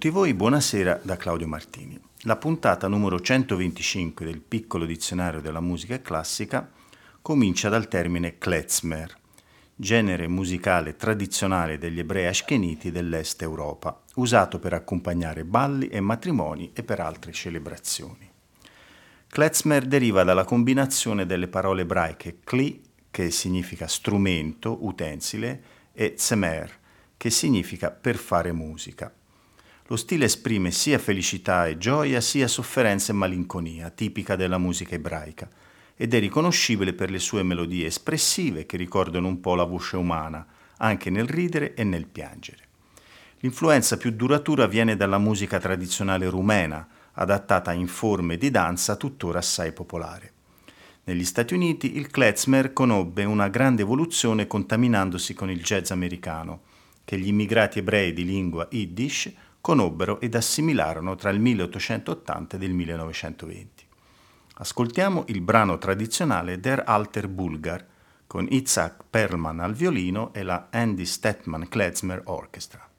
Tutti voi, buonasera da Claudio Martini. La puntata numero 125 del piccolo dizionario della musica classica comincia dal termine klezmer, genere musicale tradizionale degli ebrei ashkeniti dell'est Europa, usato per accompagnare balli e matrimoni e per altre celebrazioni. Klezmer deriva dalla combinazione delle parole ebraiche kli, che significa strumento, utensile, e zemer, che significa per fare musica. Lo stile esprime sia felicità e gioia, sia sofferenza e malinconia, tipica della musica ebraica, ed è riconoscibile per le sue melodie espressive che ricordano un po' la voce umana, anche nel ridere e nel piangere. L'influenza più duratura viene dalla musica tradizionale rumena, adattata in forme di danza tuttora assai popolare. Negli Stati Uniti il klezmer conobbe una grande evoluzione contaminandosi con il jazz americano, che gli immigrati ebrei di lingua yiddish conobbero ed assimilarono tra il 1880 ed il 1920. Ascoltiamo il brano tradizionale Der Alter Bulgar con Itzhak Perlman al violino e la Andy Stetman Klezmer Orchestra.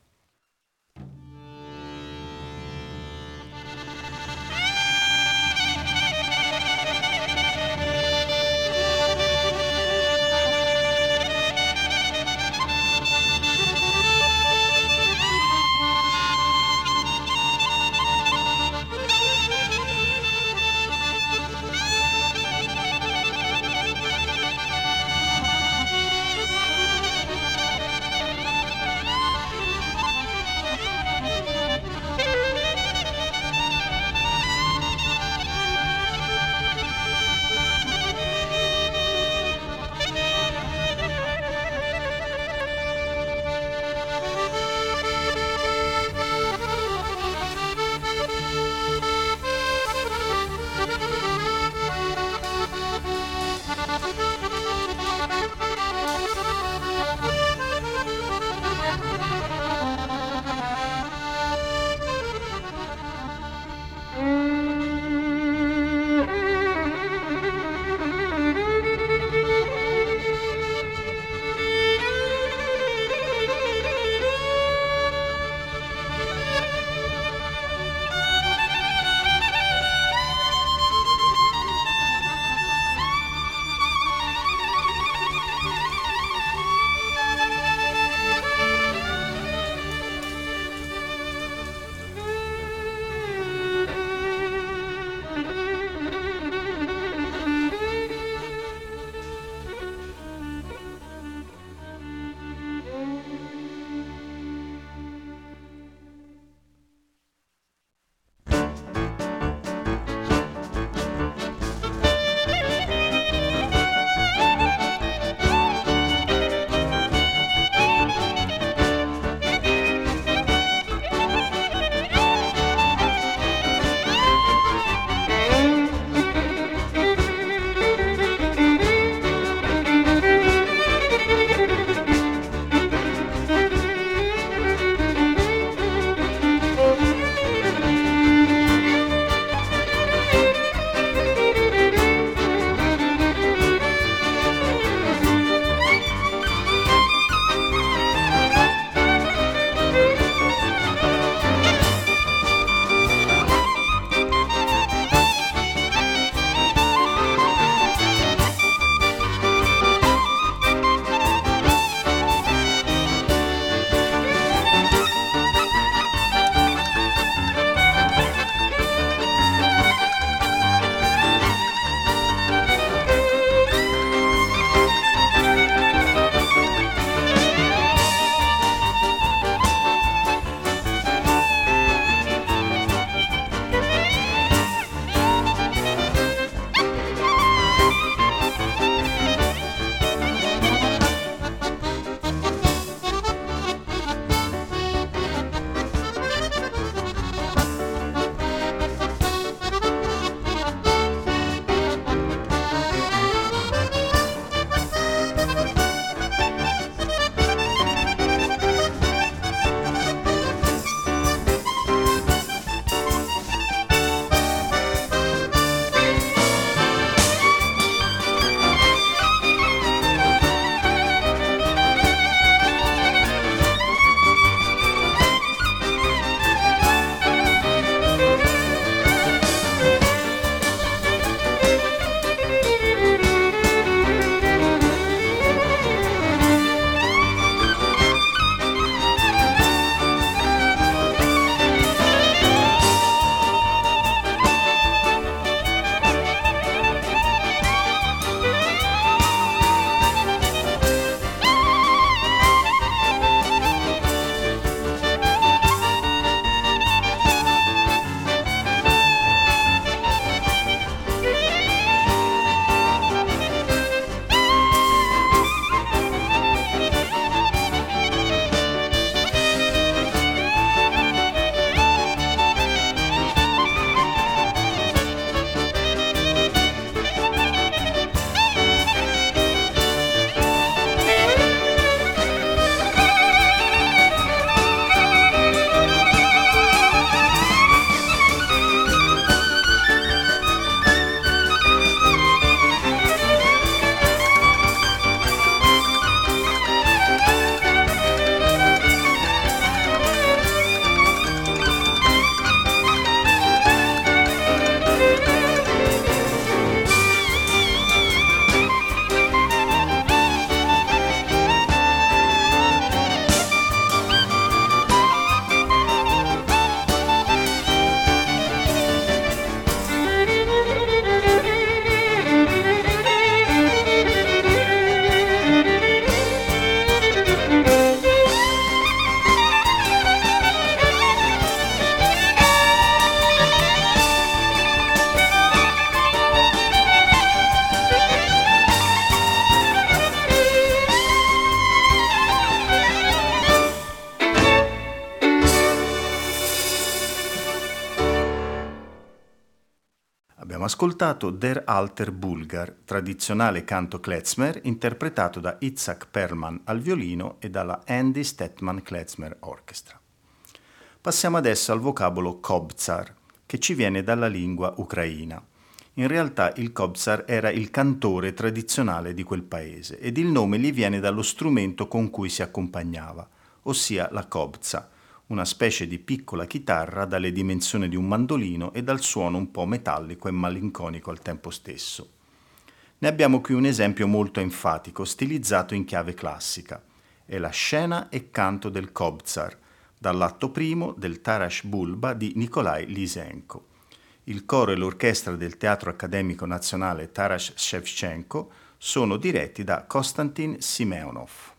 Ascoltato Der Alter Bulgar, tradizionale canto klezmer interpretato da Itzhak Perlman al violino e dalla Andy Stetman Klezmer Orchestra. Passiamo adesso al vocabolo Kobzar, che ci viene dalla lingua ucraina. In realtà il Kobzar era il cantore tradizionale di quel paese ed il nome gli viene dallo strumento con cui si accompagnava, ossia la kobza, una specie di piccola chitarra dalle dimensioni di un mandolino e dal suono un po' metallico e malinconico al tempo stesso. Ne abbiamo qui un esempio molto enfatico, stilizzato in chiave classica. È la scena e canto del Kobzar, dall'atto primo del Tarash Bulba di Nikolai Lysenko il coro e l'orchestra del Teatro Accademico Nazionale Taras Shevchenko sono diretti da Konstantin Simeonov.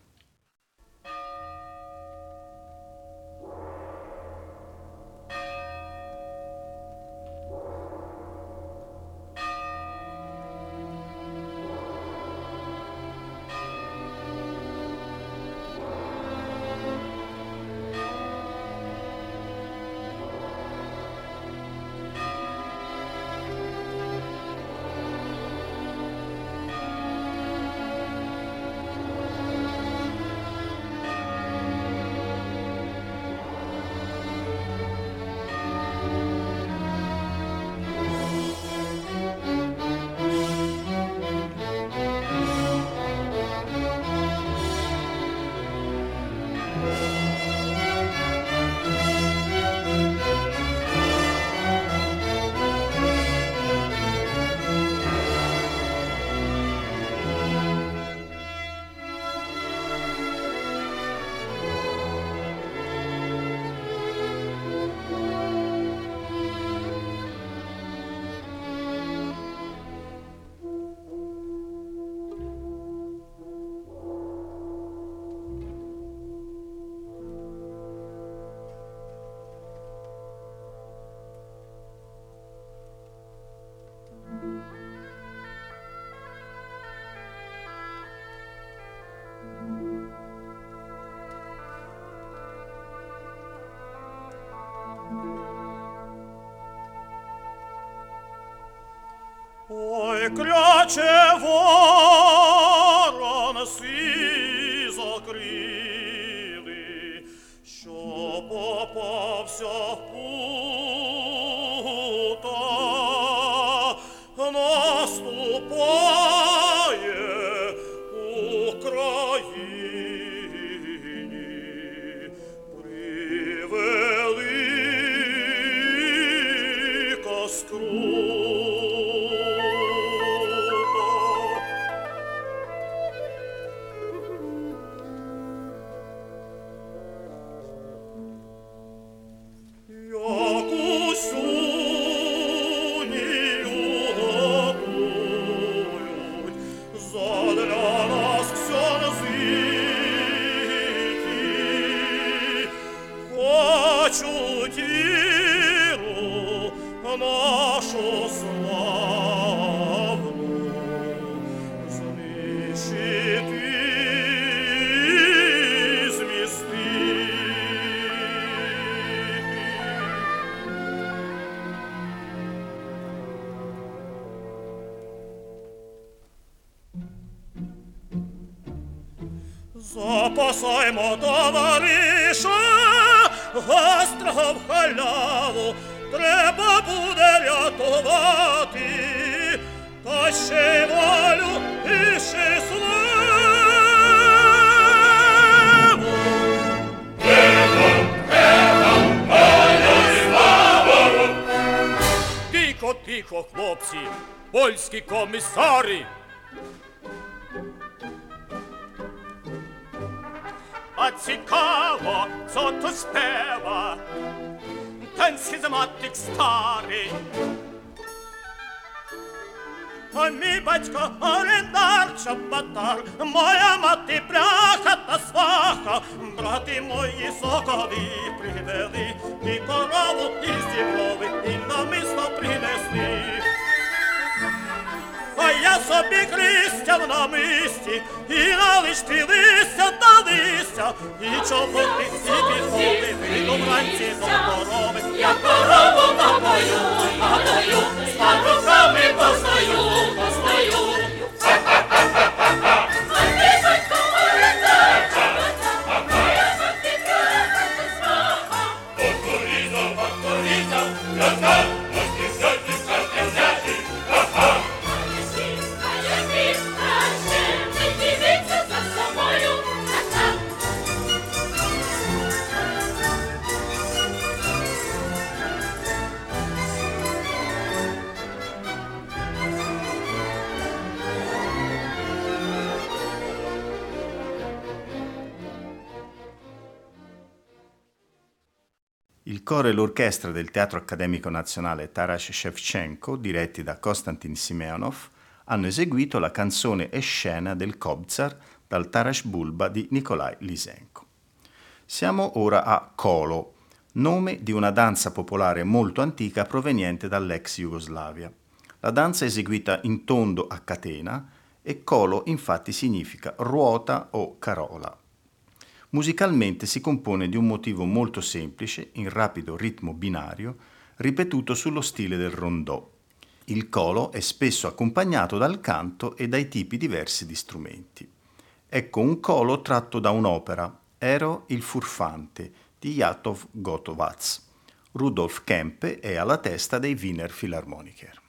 Гастра в халяву, треба буде рятувати, та ще волю і ще. Тихо, тихо, хлопці, польські комісари, А цікаво, co tu śpiewa ten schizmatyk stary. Ой, мій батько орендар чоботар, моя мати пряха та сваха, брати мої соколи привели, і корову, і зіброви, і намисто принесли я собі крістя в намисті, і налички листя та листя, і чоботи всі підходи, і добранці до корови. Я корову напою, а мою, з паруками постаю, постаю. Il coro e l'orchestra del Teatro Accademico Nazionale Taras Shevchenko, diretti da Konstantin Simeonov, hanno eseguito la canzone e scena del Kobzar dal Taras Bulba di Nikolai Lysenko. Siamo ora a Kolo, nome di una danza popolare molto antica proveniente dall'ex Jugoslavia. La danza è eseguita in tondo a catena e Kolo infatti significa ruota o carola. Musicalmente si compone di un motivo molto semplice, in rapido ritmo binario, ripetuto sullo stile del rondò. Il colo è spesso accompagnato dal canto e dai tipi diversi di strumenti. Ecco un colo tratto da un'opera, Ero il furfante, di Jatov Gotovac. Rudolf Kempe è alla testa dei Wiener Philharmoniker.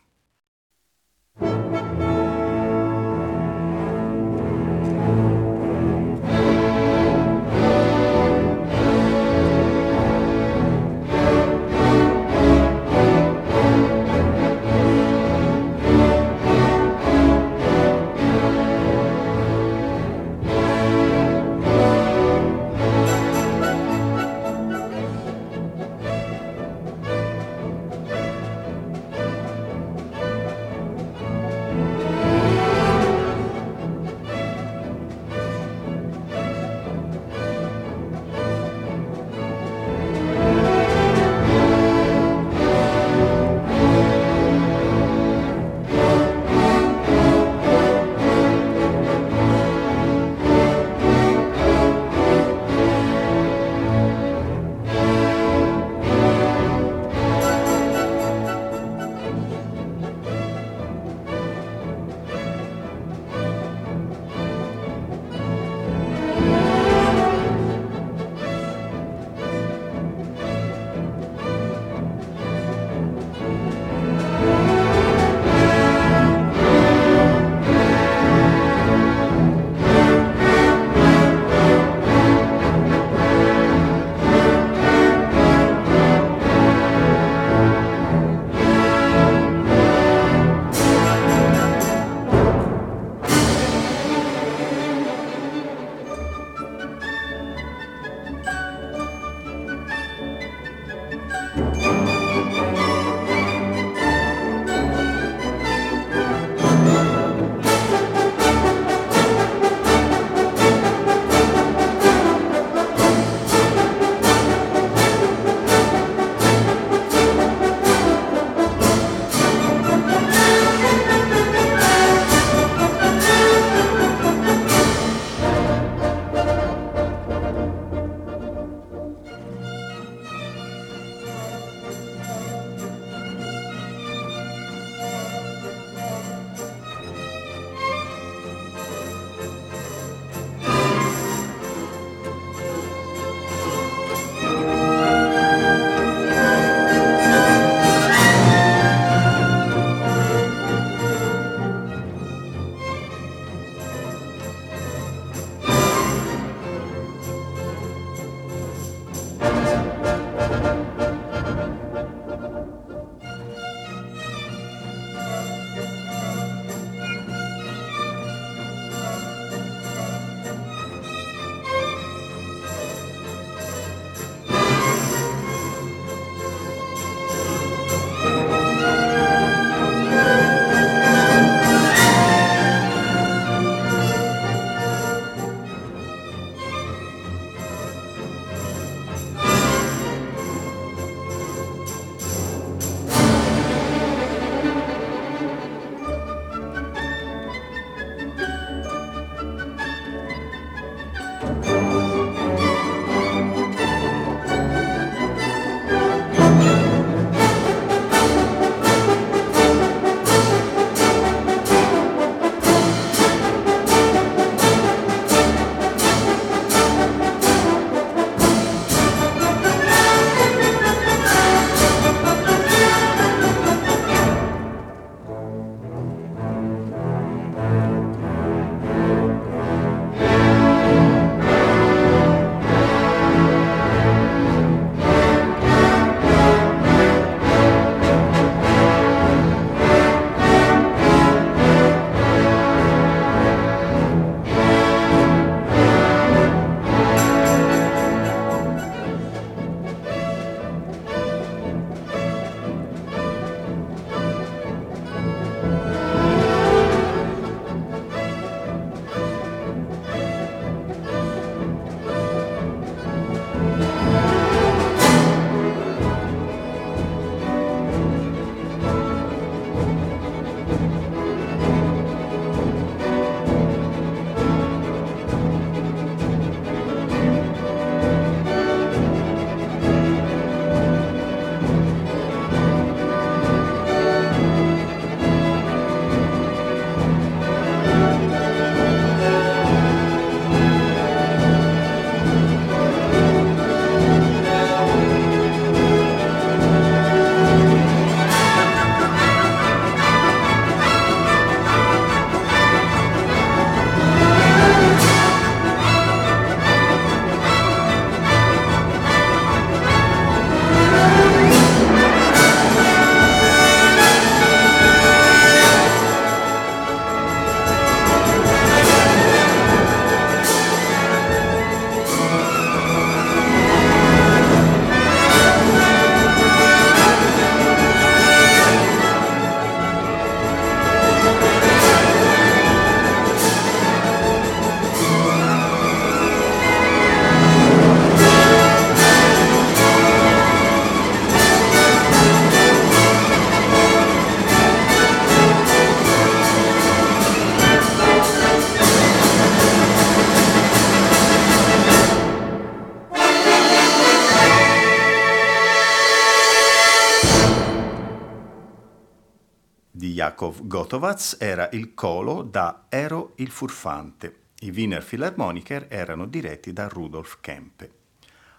Yakov Gotovac era il colo da Ero il Furfante. I Wiener Philharmoniker erano diretti da Rudolf Kempe.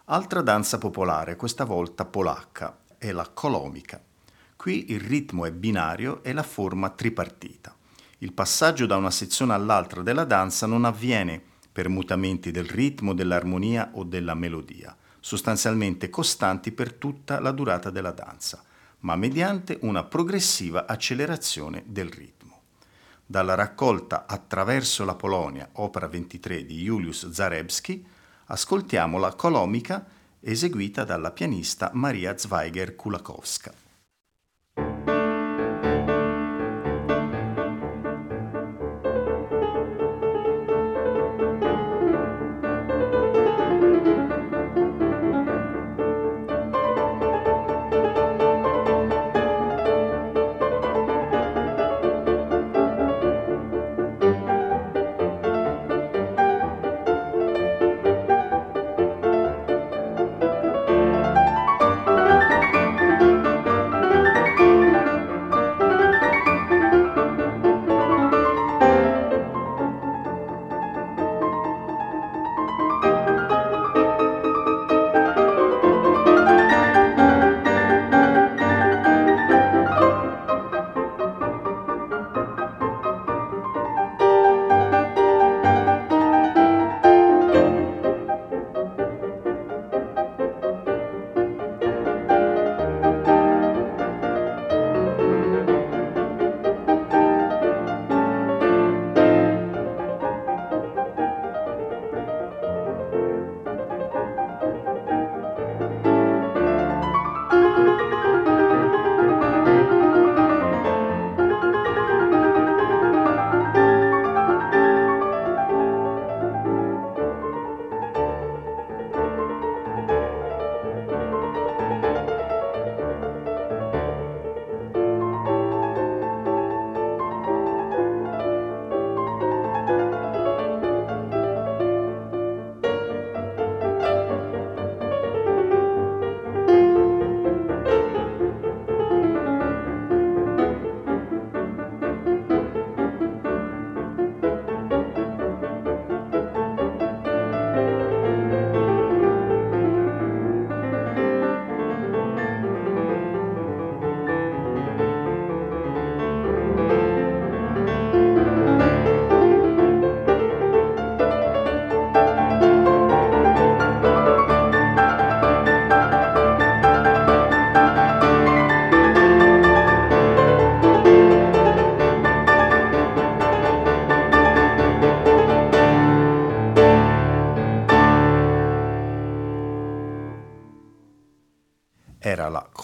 Altra danza popolare, questa volta polacca, è la colomica. Qui il ritmo è binario e la forma tripartita. Il passaggio da una sezione all'altra della danza non avviene per mutamenti del ritmo, dell'armonia o della melodia, sostanzialmente costanti per tutta la durata della danza ma mediante una progressiva accelerazione del ritmo. Dalla raccolta Attraverso la Polonia, opera 23 di Julius Zarebski, ascoltiamo la Colomica eseguita dalla pianista Maria Zweiger-Kulakowska.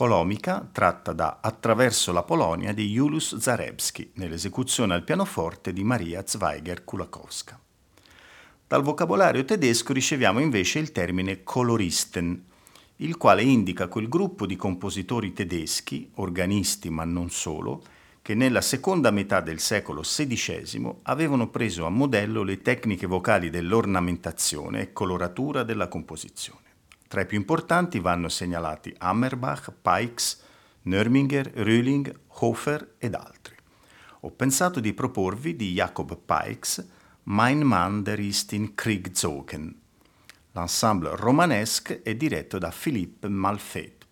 Colomica tratta da Attraverso la Polonia di Julius Zarebski nell'esecuzione al pianoforte di Maria Zweiger-Kulakowska. Dal vocabolario tedesco riceviamo invece il termine Koloristen, il quale indica quel gruppo di compositori tedeschi, organisti ma non solo, che nella seconda metà del secolo XVI avevano preso a modello le tecniche vocali dell'ornamentazione e coloratura della composizione. Tra i più importanti vanno segnalati Hammerbach, Pikes, Nörminger, Rühling, Hofer ed altri. Ho pensato di proporvi di Jacob Pikes Mein Mann der ist in Krieg zogen. L'ensemble romanesque è diretto da Philippe Malfait.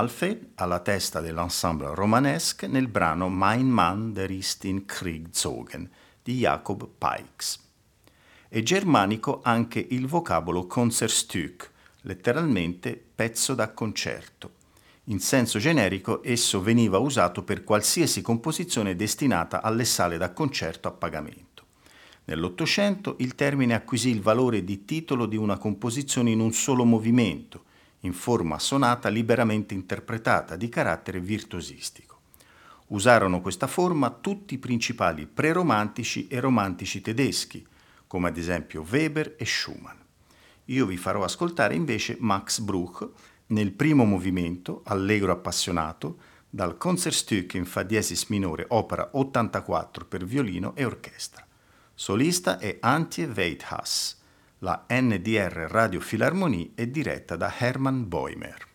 Malfait alla testa dell'ensemble romanesque nel brano Mein Mann der ist in Krieg zogen di Jacob Pikes. È germanico anche il vocabolo Konzertstück, letteralmente pezzo da concerto. In senso generico esso veniva usato per qualsiasi composizione destinata alle sale da concerto a pagamento. Nell'Ottocento il termine acquisì il valore di titolo di una composizione in un solo movimento, in forma sonata liberamente interpretata, di carattere virtuosistico. Usarono questa forma tutti i principali preromantici e romantici tedeschi, come ad esempio Weber e Schumann. Io vi farò ascoltare invece Max Bruch nel primo movimento, allegro appassionato, dal Concertstück in Fa diesis minore, opera 84 per violino e orchestra. Solista è Antje Weidhass. La NDR Radio Philharmonie è diretta da Hermann Boimer.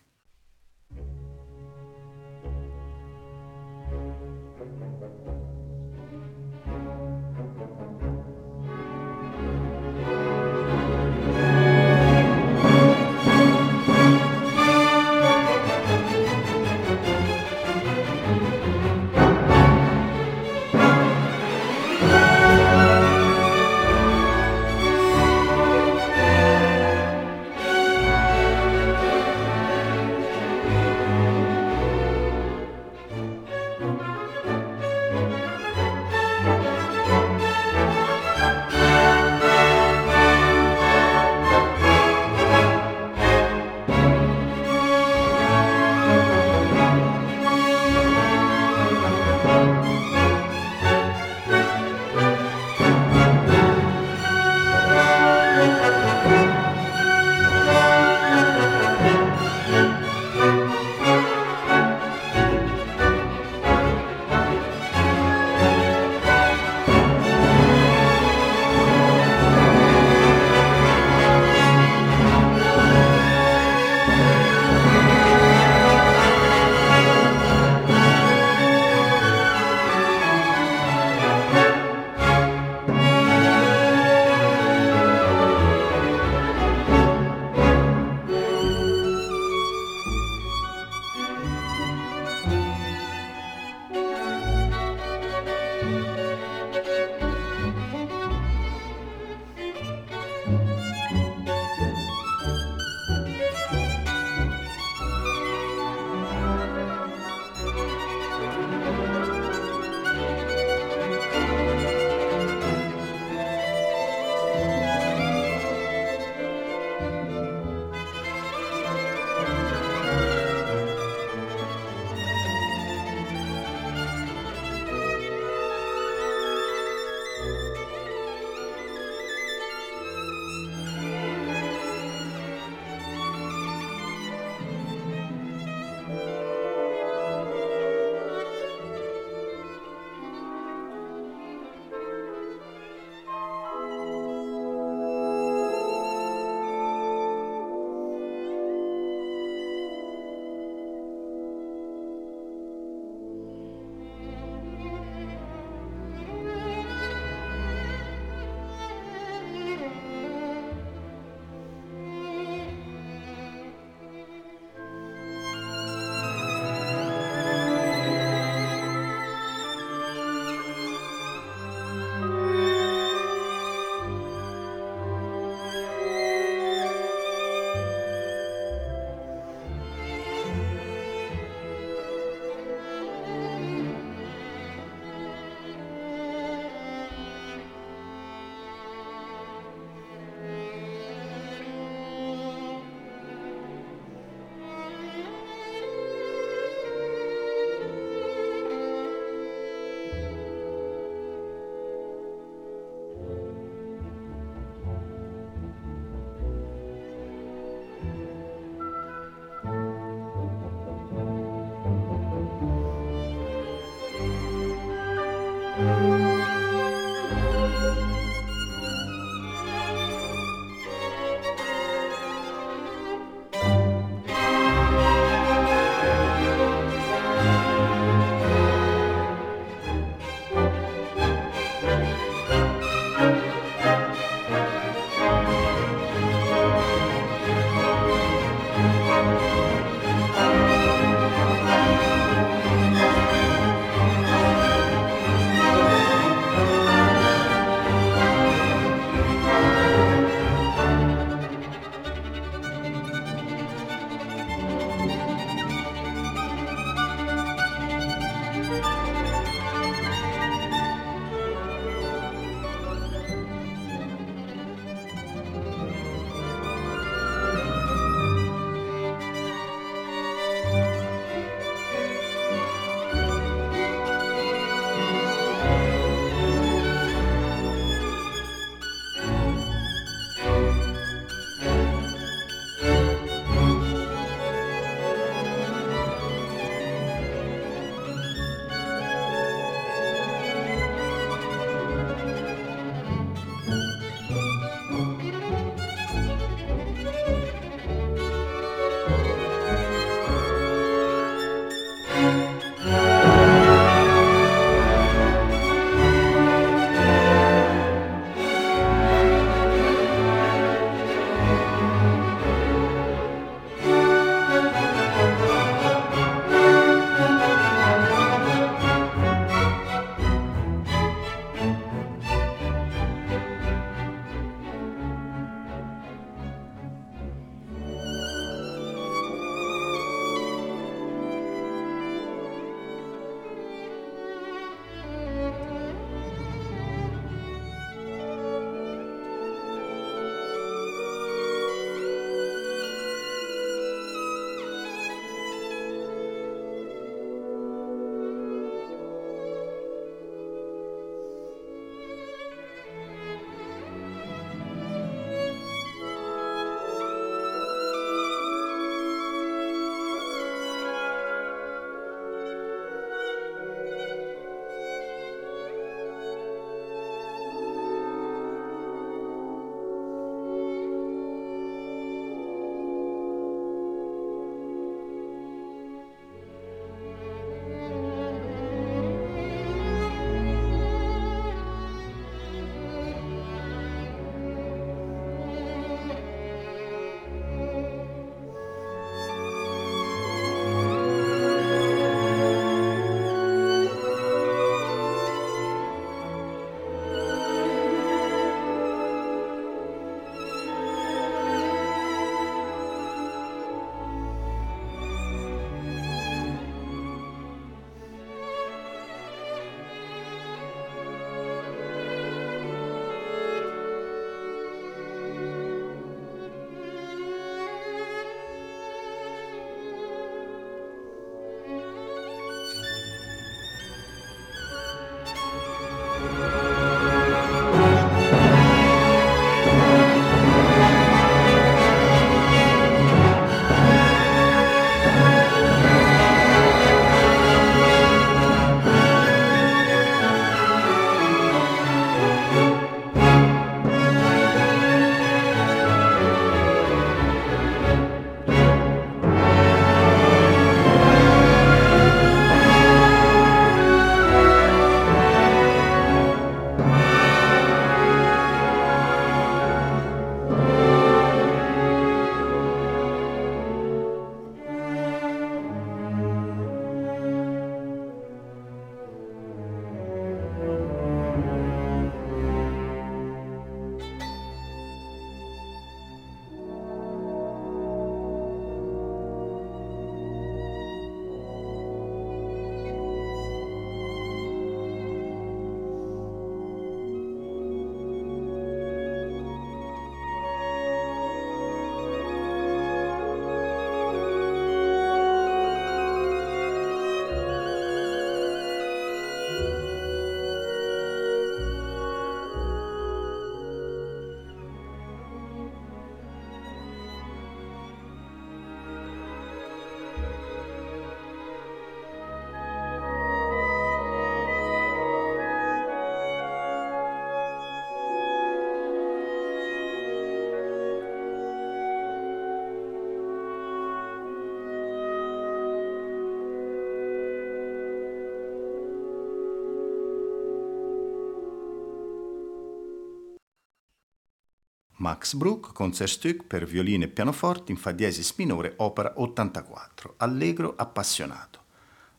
Max Bruch, Concertstück per violino e pianoforte in fa diesis minore, opera 84, allegro appassionato.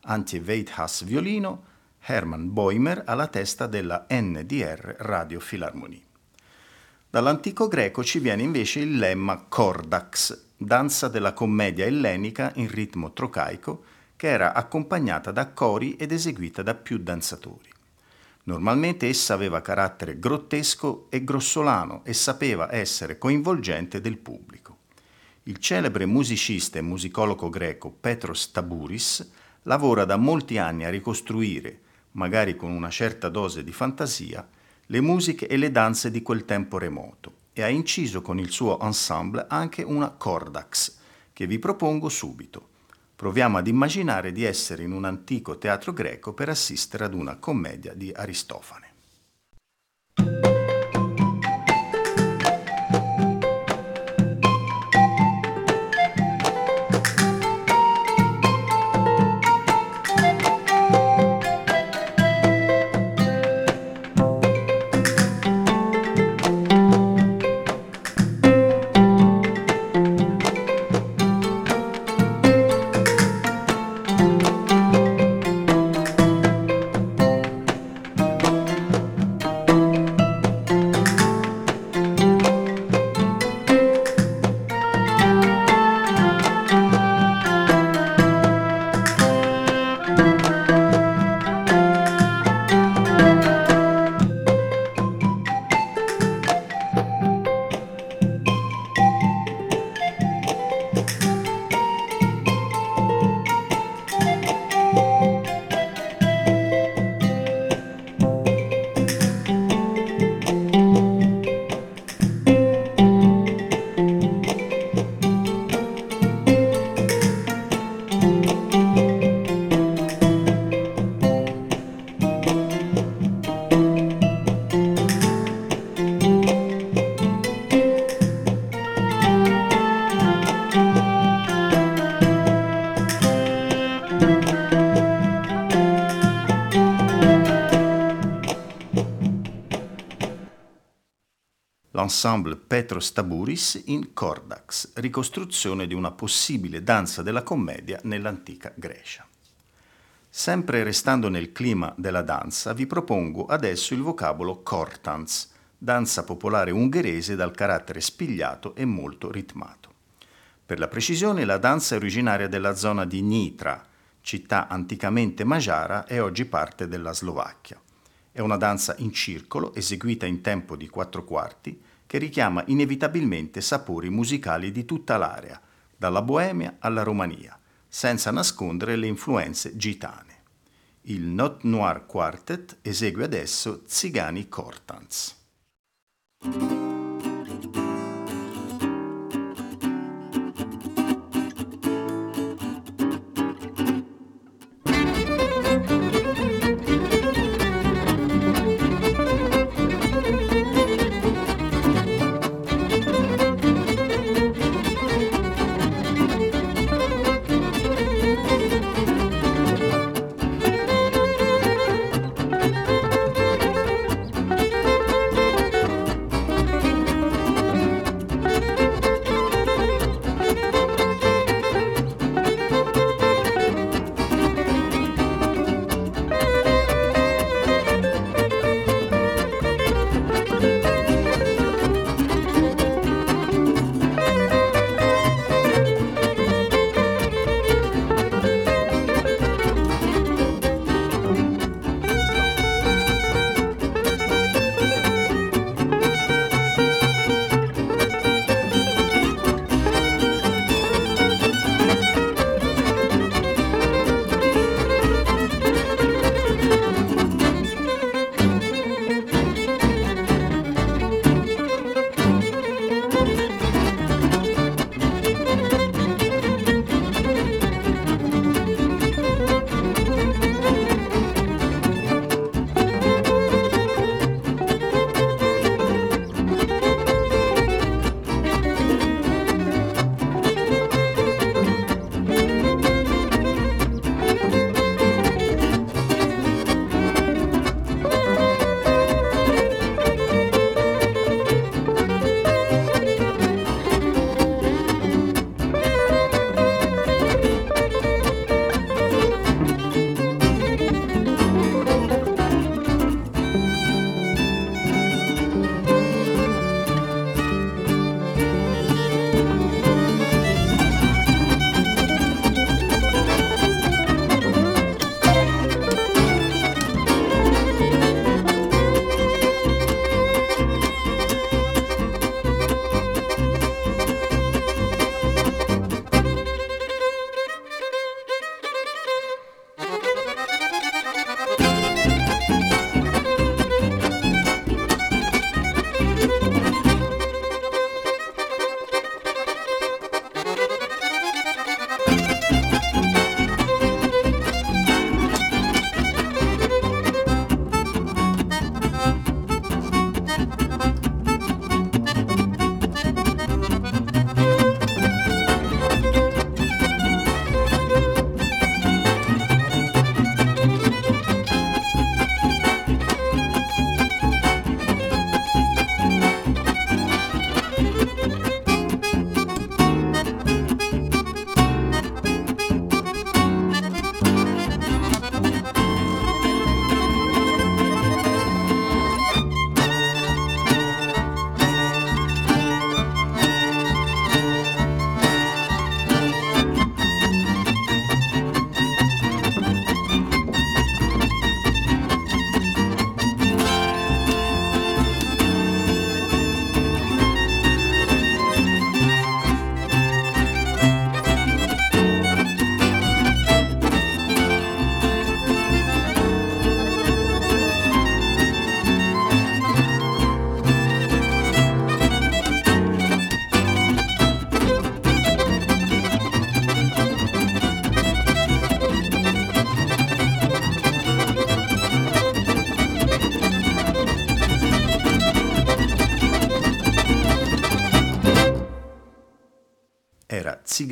Antje Weidhass violino, Hermann Boimer alla testa della NDR Radio Philharmonie. Dall'antico greco ci viene invece il lemma Kordax, danza della commedia ellenica in ritmo trocaico, che era accompagnata da cori ed eseguita da più danzatori. Normalmente essa aveva carattere grottesco e grossolano e sapeva essere coinvolgente del pubblico. Il celebre musicista e musicologo greco Petros Taburis lavora da molti anni a ricostruire, magari con una certa dose di fantasia, le musiche e le danze di quel tempo remoto e ha inciso con il suo ensemble anche una Cordax, che vi propongo subito. Proviamo ad immaginare di essere in un antico teatro greco per assistere ad una commedia di Aristofane. L'ensemble Petros Taburis in Cordax, ricostruzione di una possibile danza della commedia nell'antica Grecia. Sempre restando nel clima della danza, vi propongo adesso il vocabolo Kortans, danza popolare ungherese dal carattere spigliato e molto ritmato. Per la precisione, la danza è originaria della zona di Nitra, città anticamente magiara e oggi parte della Slovacchia. È una danza in circolo, eseguita in tempo di quattro quarti, che richiama inevitabilmente sapori musicali di tutta l'area, dalla Boemia alla Romania, senza nascondere le influenze gitane. Il Not Noir Quartet esegue adesso Zigani Cortans.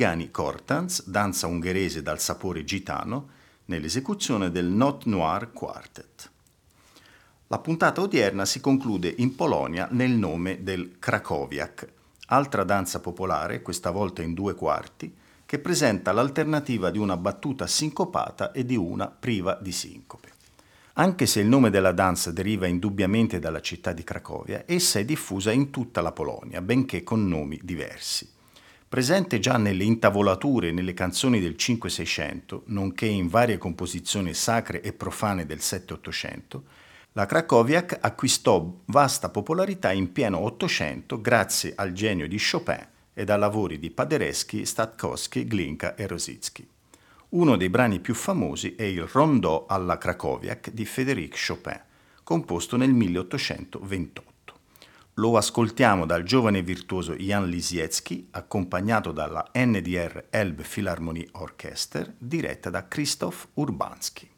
Tzigani Kortans, danza ungherese dal sapore gitano, nell'esecuzione del Not Noir Quartet. La puntata odierna si conclude in Polonia nel nome del Krakowiak, altra danza popolare, questa volta in due quarti, che presenta l'alternativa di una battuta sincopata e di una priva di sincope. Anche se il nome della danza deriva indubbiamente dalla città di Cracovia, essa è diffusa in tutta la Polonia, benché con nomi diversi. Presente già nelle intavolature e nelle canzoni del 5-600, nonché in varie composizioni sacre e profane del 7-800, la Krakowiak acquistò vasta popolarità in pieno Ottocento grazie al genio di Chopin e da lavori di Paderewski, Statkowski, Glinka e Rositsky. Uno dei brani più famosi è il Rondò alla Krakowiak di Frédéric Chopin, composto nel 1828. Lo ascoltiamo dal giovane virtuoso Jan Lisiecki, accompagnato dalla NDR Elbe Philharmonie Orchester, diretta da Krzysztof Urbanski.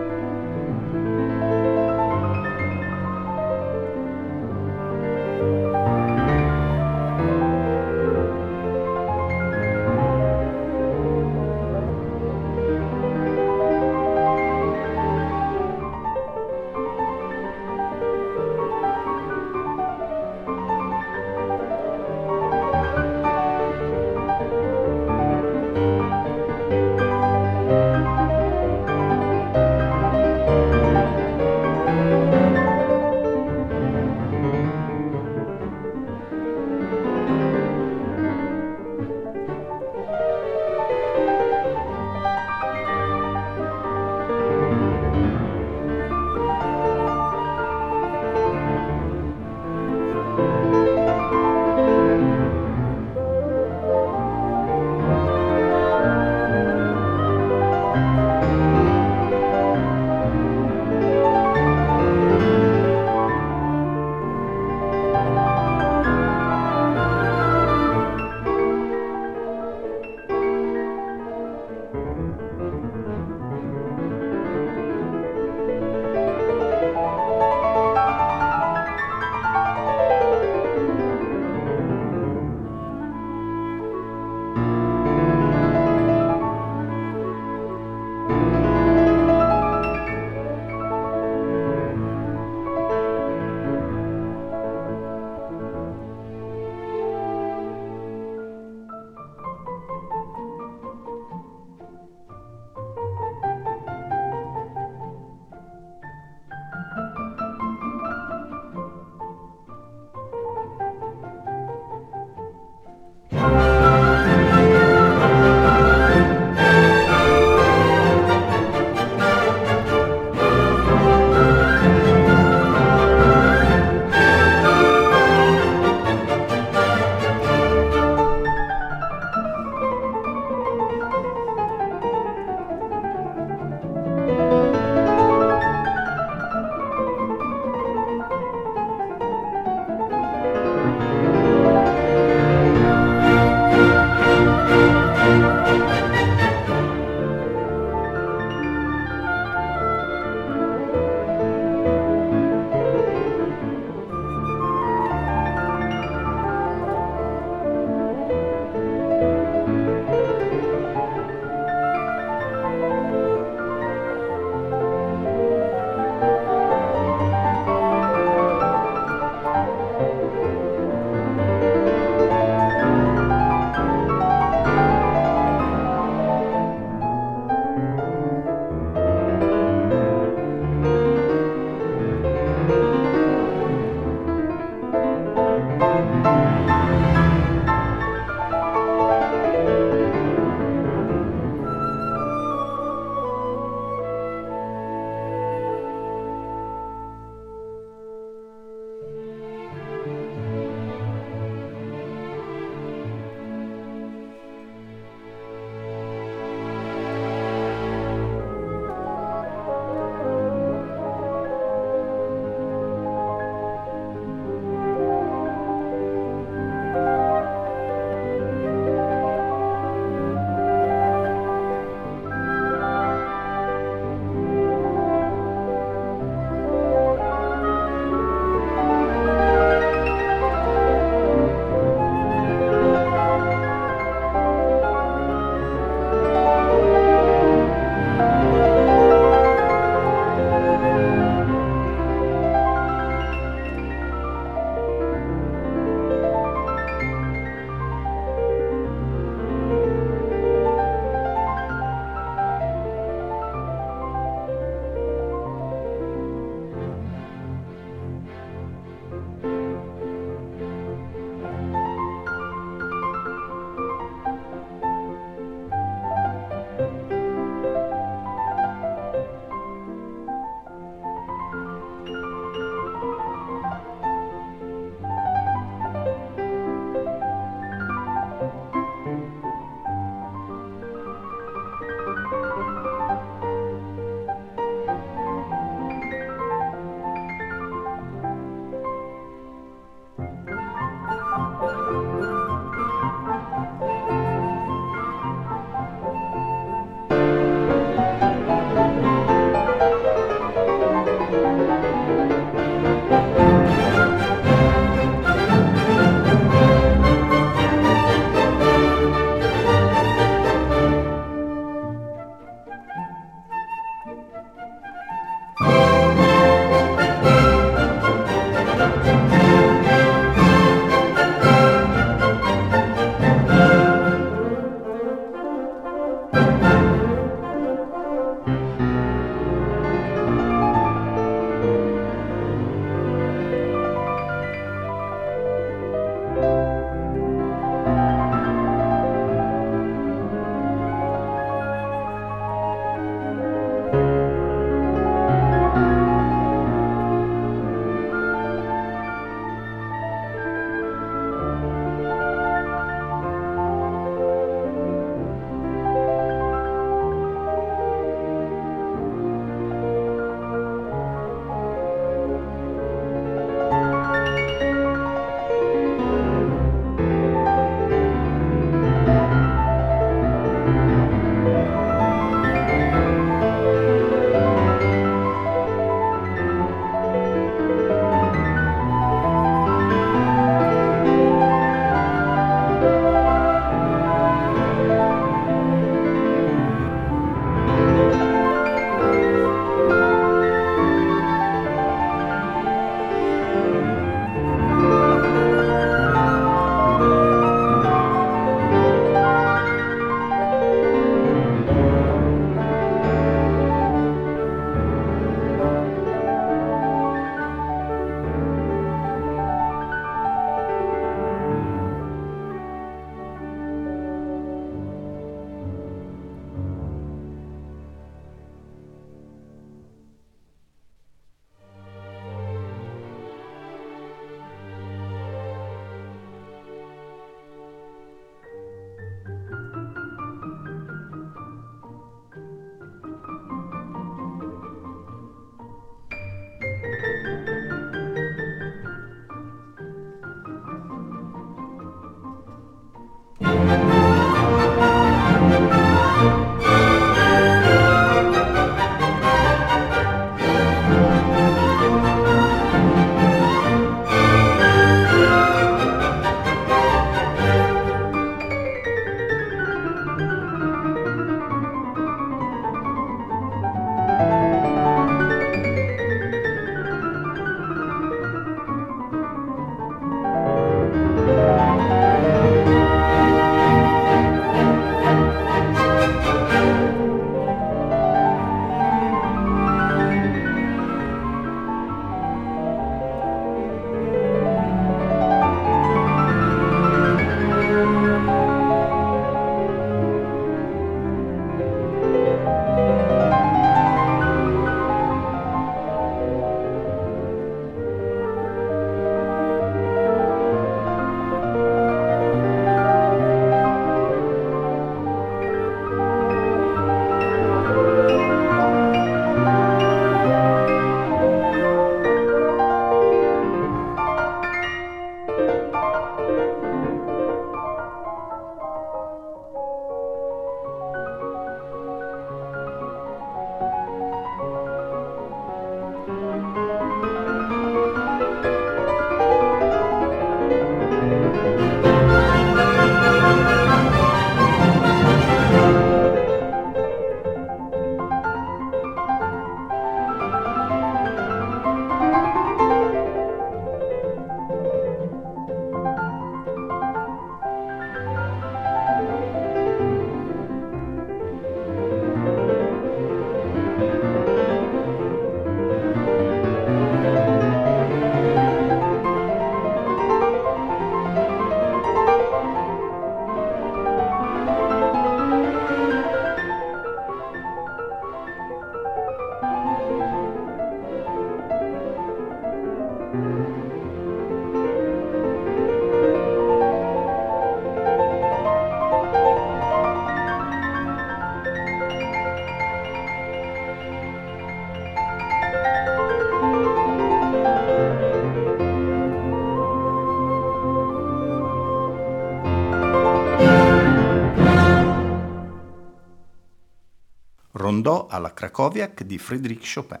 Rondò alla Krakowiak di Friedrich Chopin,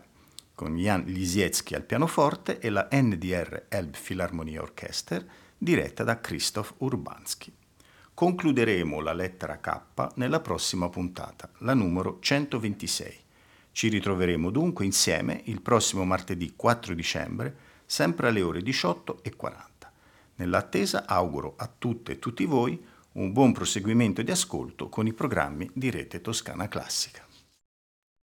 con Jan Lisiecki al pianoforte e la NDR Elbphilharmonie Orchester diretta da Krzysztof Urbanski. Concluderemo la lettera K nella prossima puntata, la numero 126. Ci ritroveremo dunque insieme il prossimo martedì 4 dicembre, sempre alle ore 18.40. Nell'attesa auguro a tutte e tutti voi un buon proseguimento di ascolto con i programmi di Rete Toscana Classica.